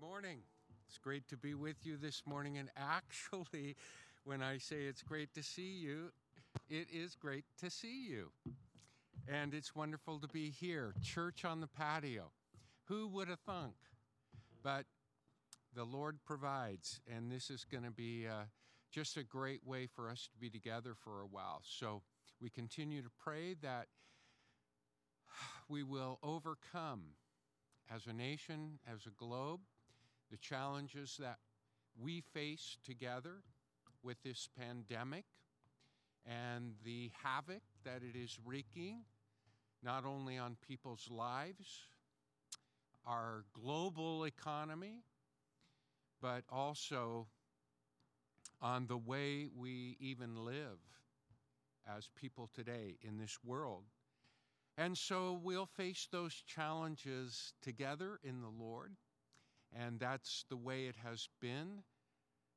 morning. It's great to be with you this morning. And actually, when I say it's great to see you, it is great to see you. And it's wonderful to be here. Church on the patio. Who would have thunk? But the Lord provides, and this is going to be uh, just a great way for us to be together for a while. So we continue to pray that we will overcome as a nation, as a globe, the challenges that we face together with this pandemic and the havoc that it is wreaking, not only on people's lives, our global economy, but also on the way we even live as people today in this world. And so we'll face those challenges together in the Lord. And that's the way it has been,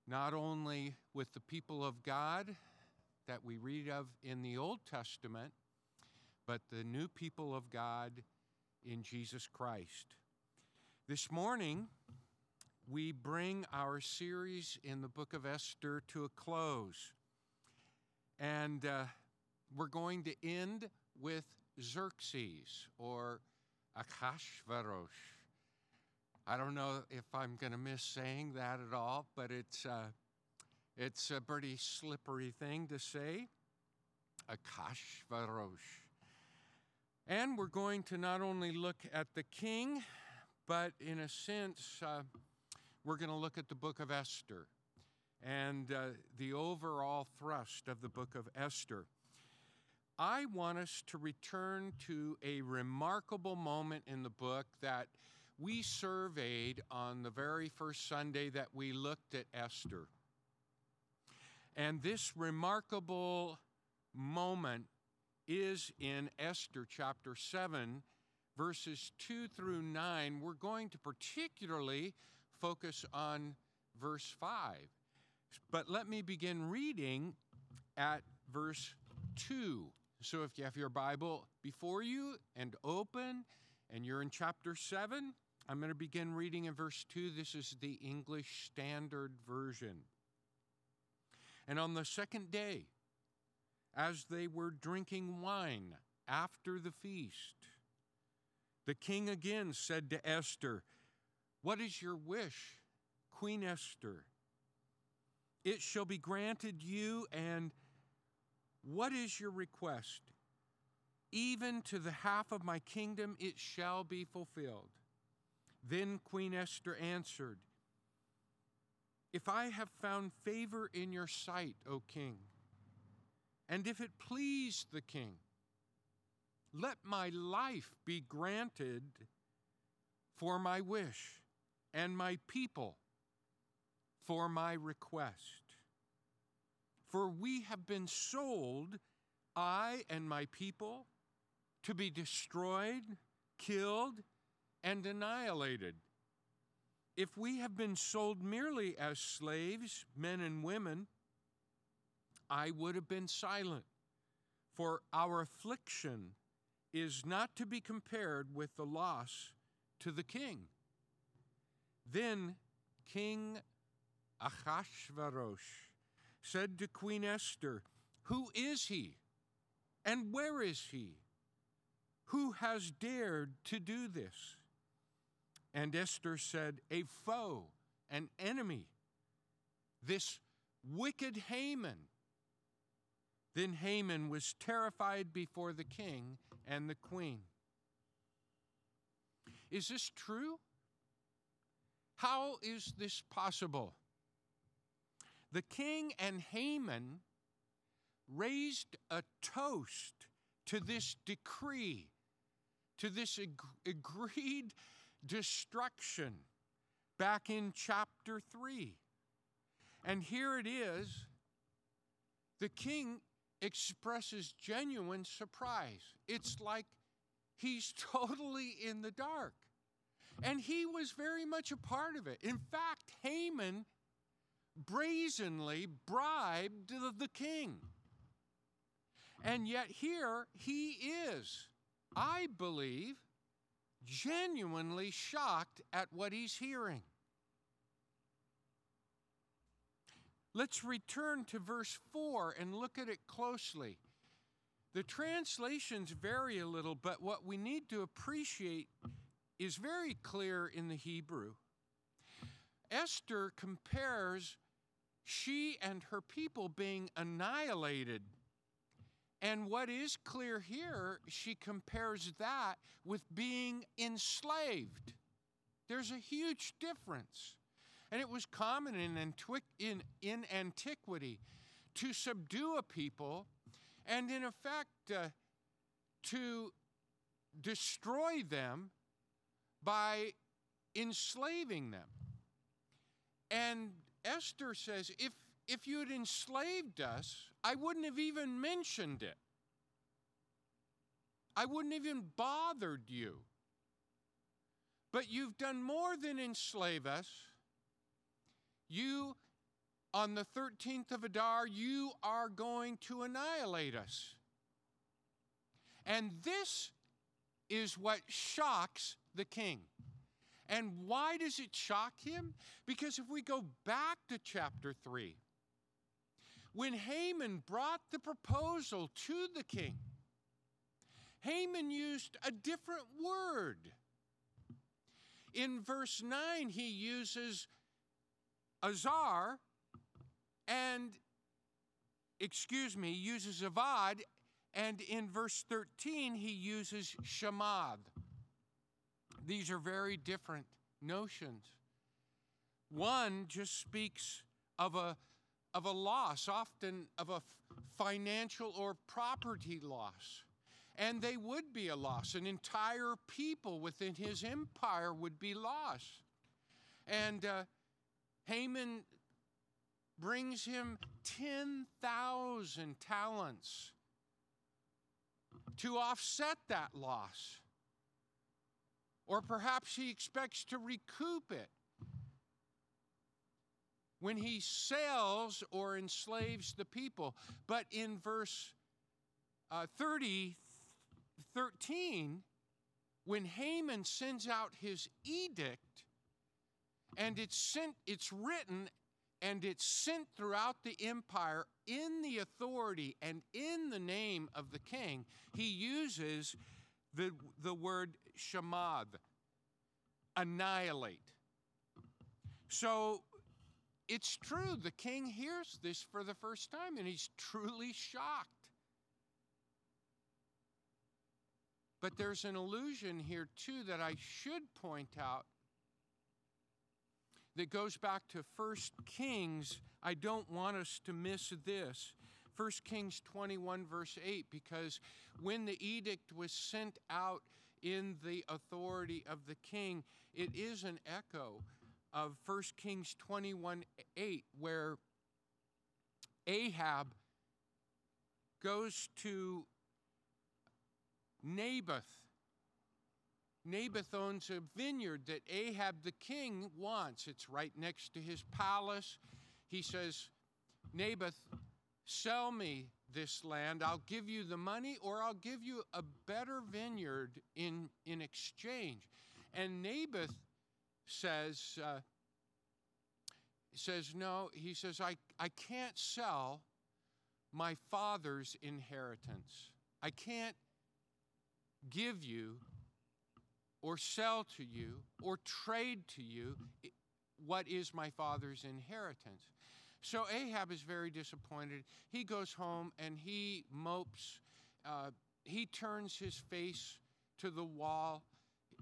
not only with the people of God that we read of in the Old Testament, but the new people of God in Jesus Christ. This morning, we bring our series in the book of Esther to a close. And uh, we're going to end with Xerxes or Akashverosh. I don't know if I'm going to miss saying that at all, but it's, uh, it's a pretty slippery thing to say. Akashverosh. And we're going to not only look at the king, but in a sense, uh, we're going to look at the book of Esther and uh, the overall thrust of the book of Esther. I want us to return to a remarkable moment in the book that we surveyed on the very first Sunday that we looked at Esther. And this remarkable moment is in Esther chapter 7, verses 2 through 9. We're going to particularly focus on verse 5. But let me begin reading at verse 2. So if you have your Bible before you and open, and you're in chapter 7, I'm going to begin reading in verse 2. This is the English Standard Version. And on the second day, as they were drinking wine after the feast, the king again said to Esther, What is your wish, Queen Esther? It shall be granted you, and what is your request? Even to the half of my kingdom it shall be fulfilled. Then Queen Esther answered, If I have found favor in your sight, O king, and if it please the king, let my life be granted for my wish, and my people for my request. For we have been sold, I and my people, to be destroyed, killed, and annihilated. If we have been sold merely as slaves, men and women, I would have been silent, for our affliction is not to be compared with the loss to the king. Then King Ahasuerus said to Queen Esther, Who is he? And where is he? Who has dared to do this? And Esther said, A foe, an enemy, this wicked Haman. Then Haman was terrified before the king and the queen. Is this true? How is this possible? The king and Haman raised a toast to this decree, to this ag- agreed destruction back in chapter 3. And here it is the king expresses genuine surprise. It's like he's totally in the dark. And he was very much a part of it. In fact, Haman brazenly bribed the king. And yet, here he is, I believe, genuinely shocked at what he's hearing. Let's return to verse 4 and look at it closely. The translations vary a little, but what we need to appreciate is very clear in the Hebrew. Esther compares she and her people being annihilated and what is clear here, she compares that with being enslaved. There's a huge difference. And it was common in, in, in antiquity to subdue a people and, in effect, uh, to destroy them by enslaving them. And Esther says, if, if you had enslaved us, I wouldn't have even mentioned it. I wouldn't even bothered you. But you've done more than enslave us. You, on the 13th of Adar, you are going to annihilate us. And this is what shocks the king. And why does it shock him? Because if we go back to chapter 3, when Haman brought the proposal to the king, Haman used a different word. In verse 9, he uses azar and, excuse me, uses avad, and in verse 13, he uses shamad. These are very different notions. One just speaks of a, of a loss, often of a financial or property loss. And they would be a loss. An entire people within his empire would be lost. And uh, Haman brings him 10,000 talents to offset that loss. Or perhaps he expects to recoup it when he sells or enslaves the people. But in verse uh, 30, 13, when Haman sends out his edict, and it's sent, it's written and it's sent throughout the empire in the authority and in the name of the king, he uses the, the word shamad, annihilate. So it's true, the king hears this for the first time and he's truly shocked. But there's an allusion here, too, that I should point out that goes back to 1 Kings. I don't want us to miss this. 1 Kings 21, verse 8, because when the edict was sent out in the authority of the king, it is an echo of 1 Kings 21, 8, where Ahab goes to Naboth. Naboth owns a vineyard that Ahab the king wants. It's right next to his palace. He says, Naboth, sell me this land. I'll give you the money, or I'll give you a better vineyard in, in exchange. And Naboth says, uh, says, No, he says, I, I can't sell my father's inheritance. I can't give you or sell to you or trade to you what is my father's inheritance. So Ahab is very disappointed. He goes home and he mopes. Uh, he turns his face to the wall.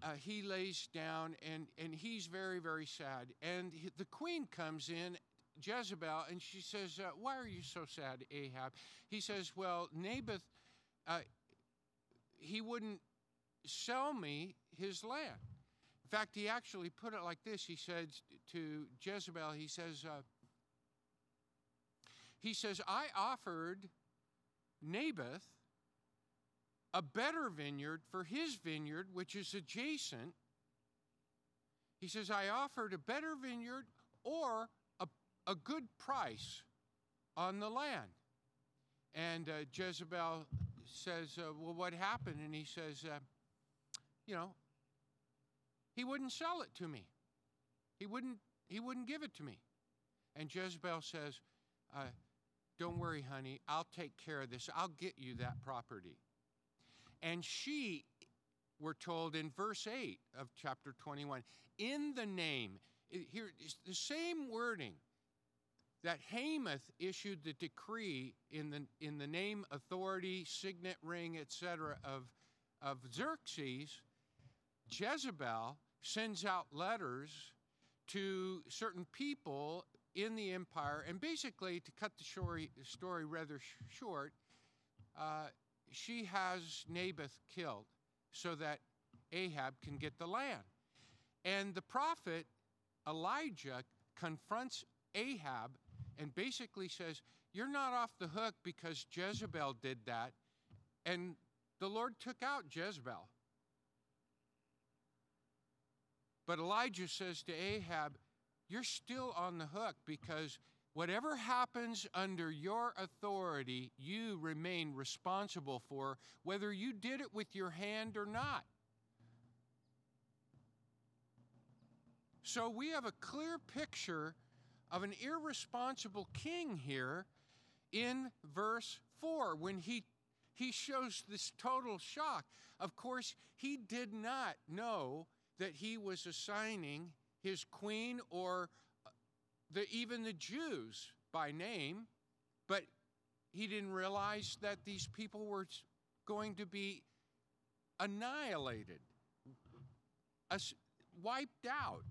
Uh, he lays down and, and he's very, very sad. And he, the queen comes in, Jezebel, and she says, uh, Why are you so sad, Ahab? He says, Well, Naboth, uh, he wouldn't sell me his land. In fact, he actually put it like this. He said to Jezebel, he says, uh, he says, I offered Naboth a better vineyard for his vineyard, which is adjacent. He says, I offered a better vineyard or a, a good price on the land. And uh, Jezebel says, uh, Well, what happened? And he says, uh, You know, he wouldn't sell it to me. He wouldn't, he wouldn't give it to me. And Jezebel says, uh, Don't worry, honey, I'll take care of this. I'll get you that property. And she, we're told in verse 8 of chapter 21, in the name, here is the same wording that Haman issued the decree in the, in the name, authority, signet ring, etc., of, of Xerxes, Jezebel sends out letters to certain people in the empire, and basically, to cut the story, story rather sh- short, uh, she has Naboth killed so that Ahab can get the land. And the prophet Elijah confronts Ahab and basically says, You're not off the hook because Jezebel did that. And the Lord took out Jezebel. But Elijah says to Ahab, You're still on the hook because whatever happens under your authority, you remain responsible for, whether you did it with your hand or not. So we have a clear picture of an irresponsible king here in verse 4 when he he shows this total shock. Of course, he did not know that he was assigning his queen or the, even the Jews by name, but he didn't realize that these people were going to be annihilated, wiped out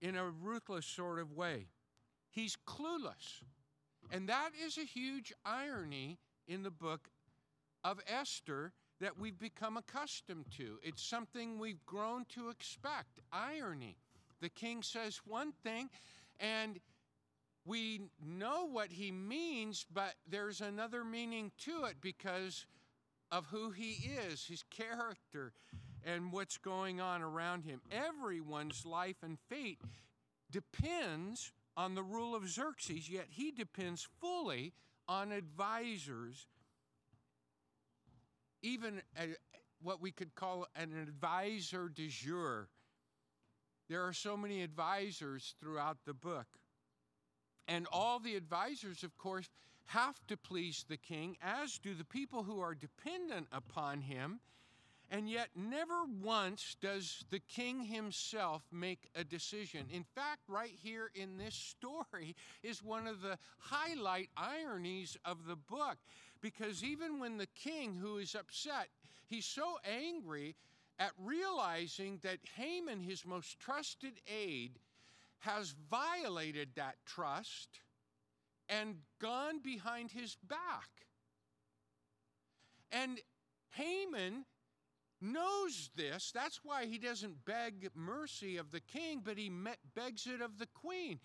in a ruthless sort of way. He's clueless. And that is a huge irony in the book of Esther that we've become accustomed to. It's something we've grown to expect irony. The king says one thing, and we know what he means, but there's another meaning to it because of who he is, his character, and what's going on around him. Everyone's life and fate depends on the rule of Xerxes, yet he depends fully on advisors, even a, what we could call an advisor de jour. There are so many advisors throughout the book. And all the advisors, of course, have to please the king, as do the people who are dependent upon him. And yet, never once does the king himself make a decision. In fact, right here in this story is one of the highlight ironies of the book. Because even when the king, who is upset, he's so angry at realizing that Haman, his most trusted aide, has violated that trust and gone behind his back. And Haman knows this. That's why he doesn't beg mercy of the king, but he begs it of the queen.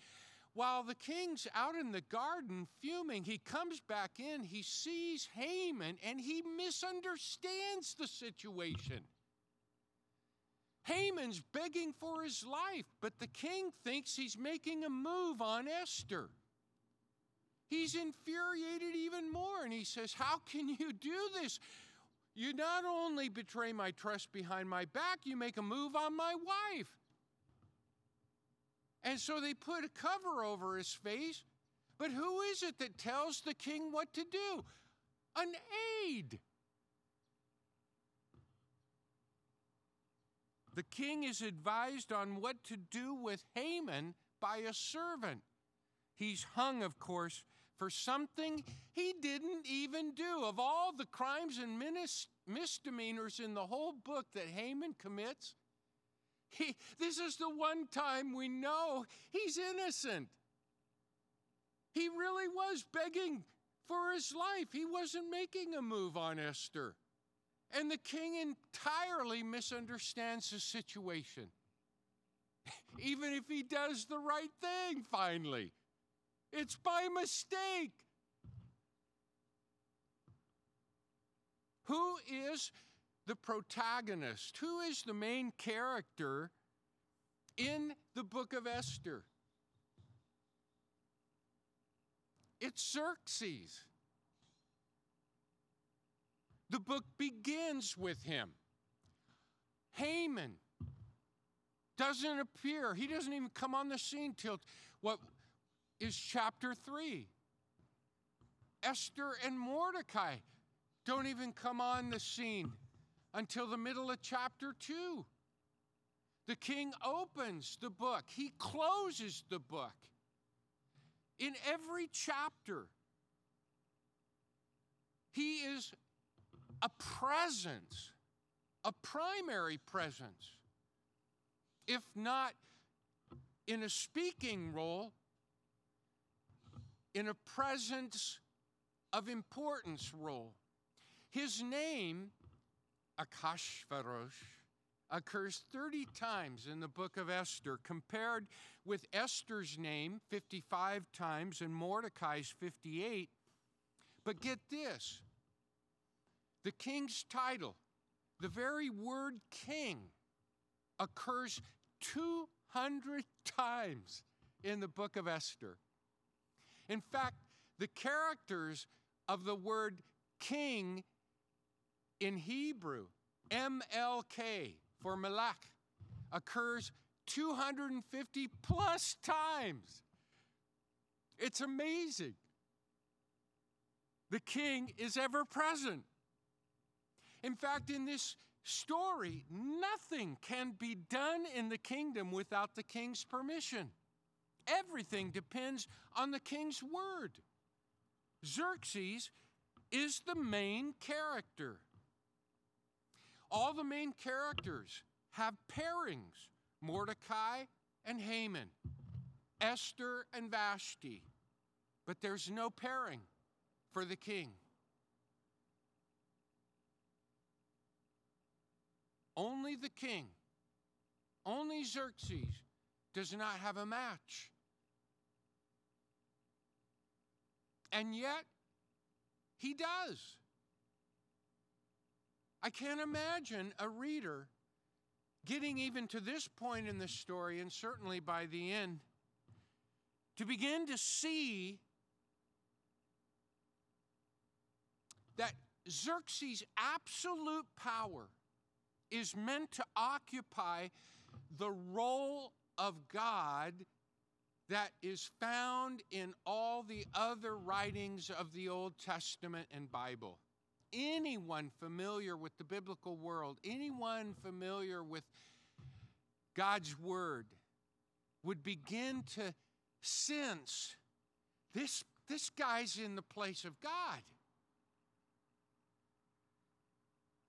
While the king's out in the garden fuming, he comes back in, he sees Haman, and he misunderstands the situation. Haman's begging for his life, but the king thinks he's making a move on Esther. He's infuriated even more, and he says, How can you do this? You not only betray my trust behind my back, you make a move on my wife. And so they put a cover over his face. But who is it that tells the king what to do? An aide. The king is advised on what to do with Haman by a servant. He's hung, of course, for something he didn't even do. Of all the crimes and misdemeanors in the whole book that Haman commits, he, this is the one time we know he's innocent. He really was begging for his life. He wasn't making a move on Esther. And the king entirely misunderstands the situation. Even if he does the right thing finally. It's by mistake. Who is the protagonist? Who is the main character in the book of Esther? It's Xerxes. The book begins with him. Haman doesn't appear. He doesn't even come on the scene till what is chapter 3. Esther and Mordecai don't even come on the scene until the middle of chapter 2. The king opens the book, he closes the book. In every chapter, he is a presence, a primary presence, if not in a speaking role, in a presence of importance role. His name, Akashverosh, occurs 30 times in the book of Esther, compared with Esther's name 55 times and Mordecai's 58. But get this the king's title, the very word king, occurs 200 times in the book of Esther. In fact, the characters of the word king in Hebrew, MLK for Malak, occurs 250 plus times. It's amazing. The king is ever present. In fact, in this story, nothing can be done in the kingdom without the king's permission. Everything depends on the king's word. Xerxes is the main character. All the main characters have pairings Mordecai and Haman, Esther and Vashti, but there's no pairing for the king. Only the king, only Xerxes does not have a match. And yet, he does. I can't imagine a reader getting even to this point in the story, and certainly by the end, to begin to see that Xerxes' absolute power is meant to occupy the role of God that is found in all the other writings of the Old Testament and Bible. Anyone familiar with the biblical world, anyone familiar with God's Word, would begin to sense this, this guy's in the place of God.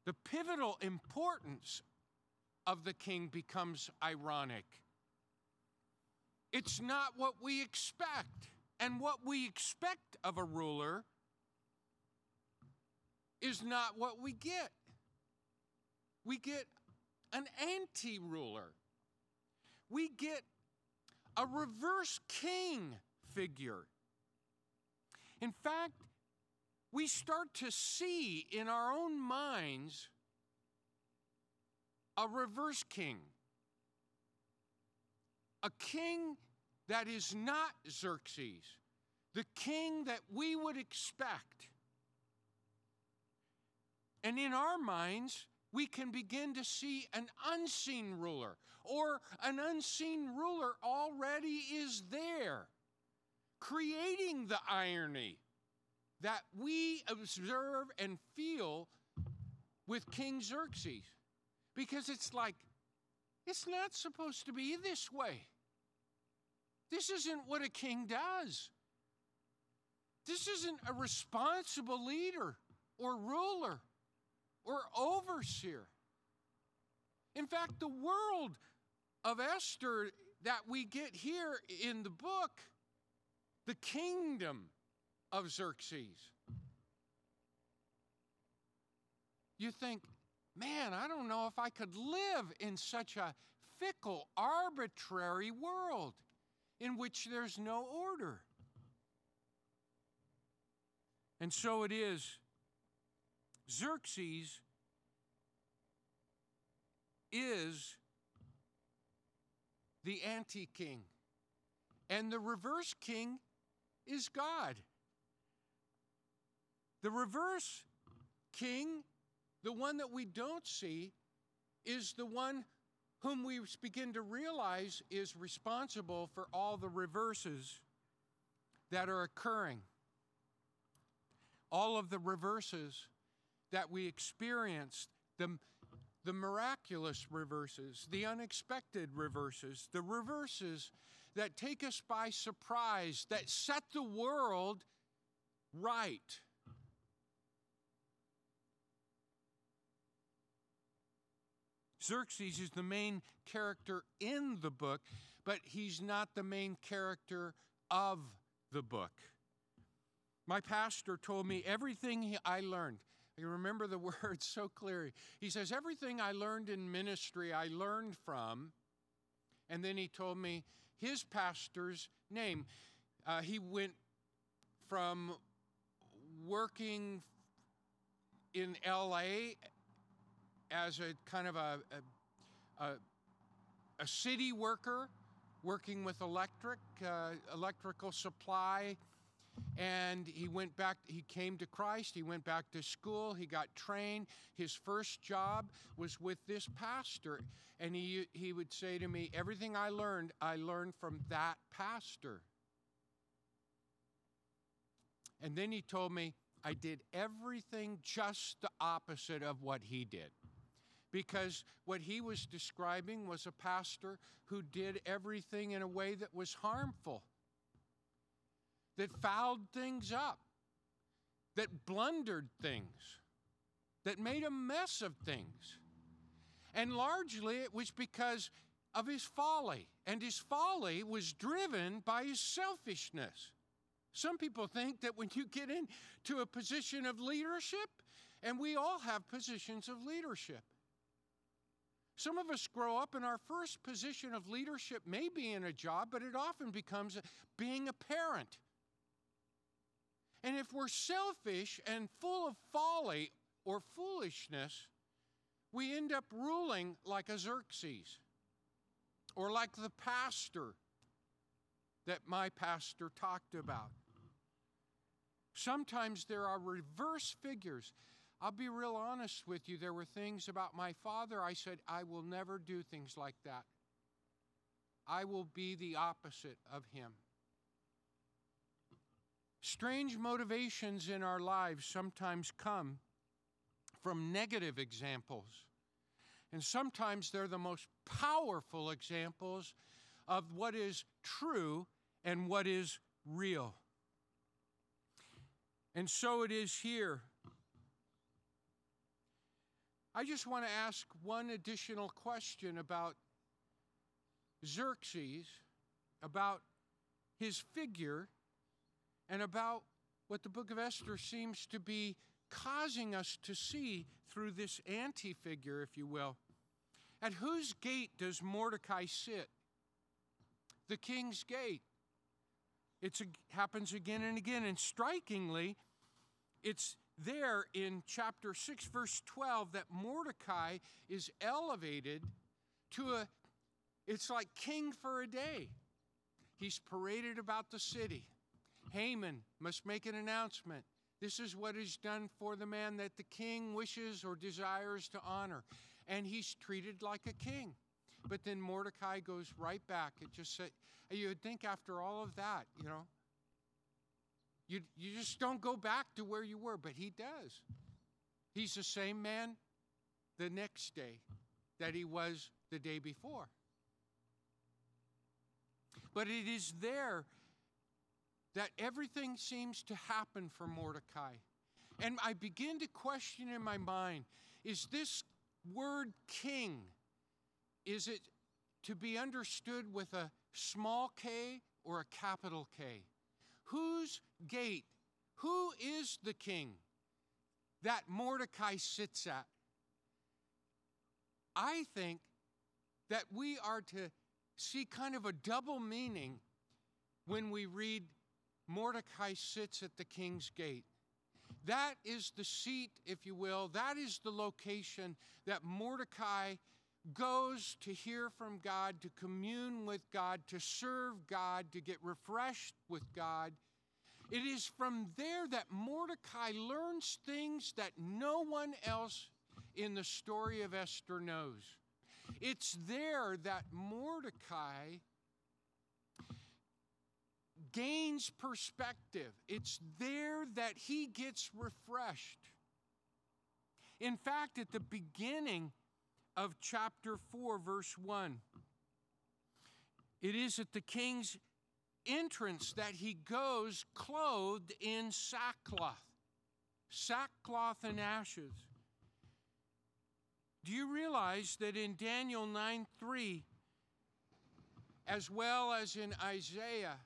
The pivotal importance of the king becomes ironic. It's not what we expect. And what we expect of a ruler is not what we get. We get an anti ruler, we get a reverse king figure. In fact, we start to see in our own minds a reverse king a king that is not Xerxes, the king that we would expect. And in our minds, we can begin to see an unseen ruler, or an unseen ruler already is there, creating the irony that we observe and feel with King Xerxes. Because it's like, it's not supposed to be this way. This isn't what a king does. This isn't a responsible leader or ruler or overseer. In fact, the world of Esther that we get here in the book, the kingdom of Xerxes, you think, man, I don't know if I could live in such a fickle, arbitrary world in which there's no order. And so it is. Xerxes is the anti king, and the reverse king is God. The reverse king, the one that we don't see, is the one whom we begin to realize is responsible for all the reverses that are occurring, all of the reverses that we experience, the, the miraculous reverses, the unexpected reverses, the reverses that take us by surprise, that set the world right. Xerxes is the main character in the book, but he's not the main character of the book. My pastor told me everything I learned. I remember the words so clearly. He says, Everything I learned in ministry, I learned from. And then he told me his pastor's name. Uh, he went from working in LA as a kind of a, a, a, a city worker, working with electric, uh, electrical supply. And he went back, he came to Christ, he went back to school, he got trained. His first job was with this pastor. And he, he would say to me, Everything I learned, I learned from that pastor. And then he told me, I did everything just the opposite of what he did because what he was describing was a pastor who did everything in a way that was harmful, that fouled things up, that blundered things, that made a mess of things. And largely it was because of his folly, and his folly was driven by his selfishness. Some people think that when you get into a position of leadership, and we all have positions of leadership, some of us grow up and our first position of leadership may be in a job, but it often becomes being a parent. And if we're selfish and full of folly or foolishness, we end up ruling like a Xerxes or like the pastor that my pastor talked about. Sometimes there are reverse figures. I'll be real honest with you. There were things about my father I said, I will never do things like that. I will be the opposite of him. Strange motivations in our lives sometimes come from negative examples. And sometimes they're the most powerful examples of what is true and what is real. And so it is here I just want to ask one additional question about Xerxes, about his figure, and about what the book of Esther seems to be causing us to see through this anti figure, if you will. At whose gate does Mordecai sit? The king's gate. It happens again and again. And strikingly, it's there in chapter 6, verse 12, that Mordecai is elevated to a, it's like king for a day. He's paraded about the city. Haman must make an announcement. This is what is done for the man that the king wishes or desires to honor. And he's treated like a king. But then Mordecai goes right back. It just said, you would think after all of that, you know, you, you just don't go back to where you were, but he does. He's the same man the next day that he was the day before. But it is there that everything seems to happen for Mordecai. And I begin to question in my mind is this word king, is it to be understood with a small k or a capital K? Whose gate, who is the king that Mordecai sits at? I think that we are to see kind of a double meaning when we read Mordecai sits at the king's gate. That is the seat, if you will, that is the location that Mordecai goes to hear from God, to commune with God, to serve God, to get refreshed with God. It is from there that Mordecai learns things that no one else in the story of Esther knows. It's there that Mordecai gains perspective. It's there that he gets refreshed. In fact, at the beginning of chapter 4, verse 1, it is at the king's entrance that he goes clothed in sackcloth, sackcloth and ashes. Do you realize that in Daniel 9 3, as well as in Isaiah,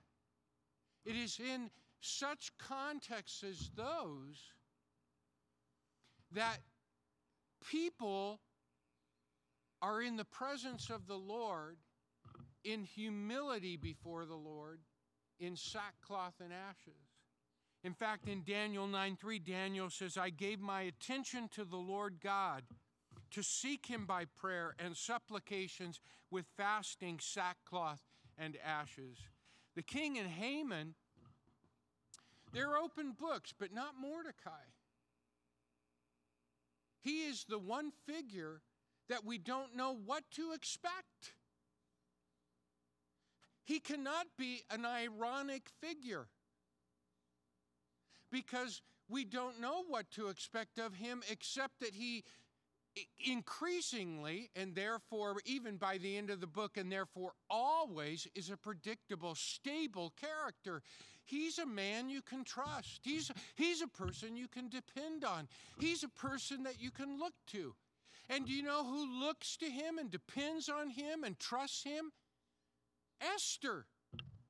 it is in such contexts as those that people are in the presence of the Lord in humility before the Lord in sackcloth and ashes. In fact, in Daniel 9 3, Daniel says, I gave my attention to the Lord God to seek him by prayer and supplications with fasting, sackcloth, and ashes. The king and Haman, they're open books, but not Mordecai. He is the one figure that we don't know what to expect. He cannot be an ironic figure because we don't know what to expect of him except that he increasingly, and therefore, even by the end of the book, and therefore always, is a predictable, stable character. He's a man you can trust. He's, he's a person you can depend on. He's a person that you can look to. And do you know who looks to him and depends on him and trusts him? Esther,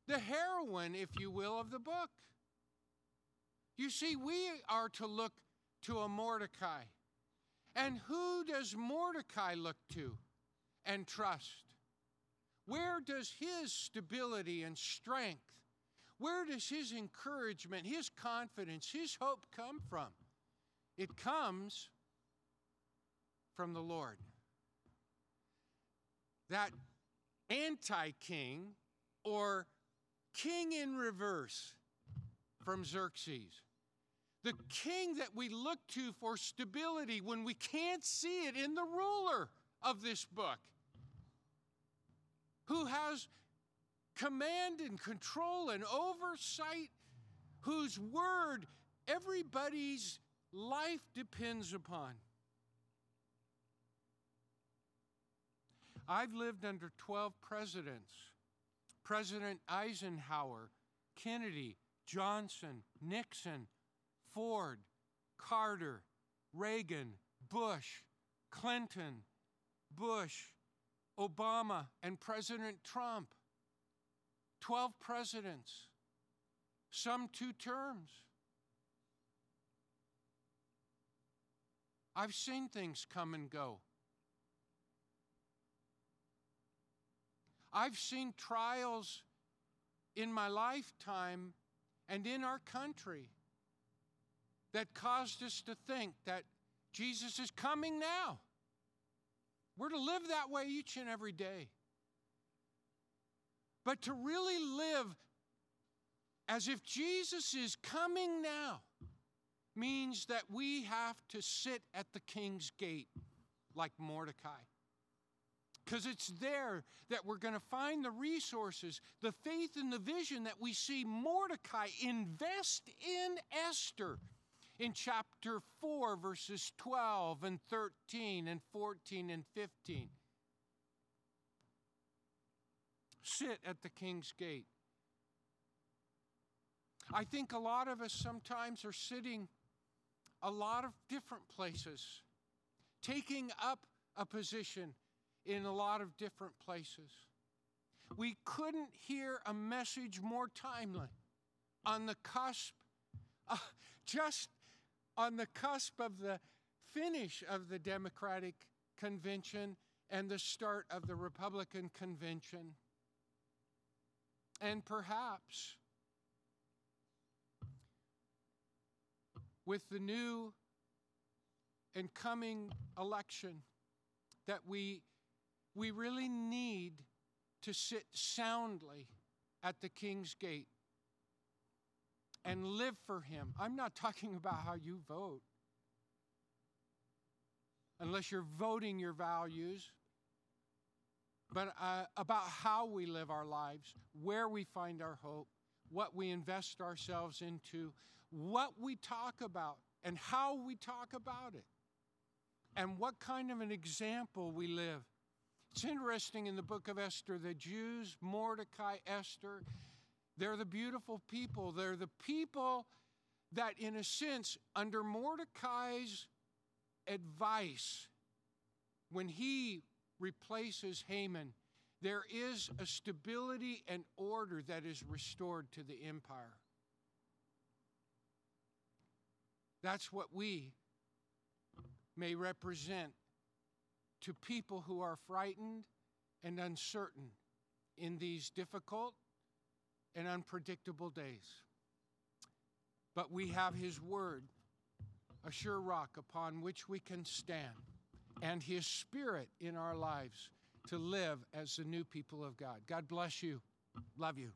the heroine, if you will, of the book. You see, we are to look to a Mordecai. And who does Mordecai look to and trust? Where does his stability and strength, where does his encouragement, his confidence, his hope come from? It comes from the Lord. That anti king or king in reverse from Xerxes. The king that we look to for stability when we can't see it in the ruler of this book, who has command and control and oversight, whose word everybody's life depends upon. I've lived under 12 presidents President Eisenhower, Kennedy, Johnson, Nixon, Ford, Carter, Reagan, Bush, Clinton, Bush, Obama, and President Trump. 12 presidents, some two terms. I've seen things come and go. I've seen trials in my lifetime and in our country that caused us to think that Jesus is coming now. We're to live that way each and every day. But to really live as if Jesus is coming now means that we have to sit at the king's gate like Mordecai because it's there that we're going to find the resources, the faith and the vision that we see Mordecai invest in Esther in chapter 4, verses 12 and 13 and 14 and 15. Sit at the king's gate. I think a lot of us sometimes are sitting a lot of different places, taking up a position in a lot of different places. We couldn't hear a message more timely on the cusp, uh, just on the cusp of the finish of the Democratic convention and the start of the Republican convention. And perhaps with the new and coming election that we we really need to sit soundly at the king's gate and live for him. I'm not talking about how you vote, unless you're voting your values, but uh, about how we live our lives, where we find our hope, what we invest ourselves into, what we talk about, and how we talk about it, and what kind of an example we live. It's interesting in the book of Esther, the Jews, Mordecai, Esther, they're the beautiful people. They're the people that, in a sense, under Mordecai's advice, when he replaces Haman, there is a stability and order that is restored to the empire. That's what we may represent to people who are frightened and uncertain in these difficult and unpredictable days. But we have His Word, a sure rock upon which we can stand, and His Spirit in our lives to live as the new people of God. God bless you. Love you.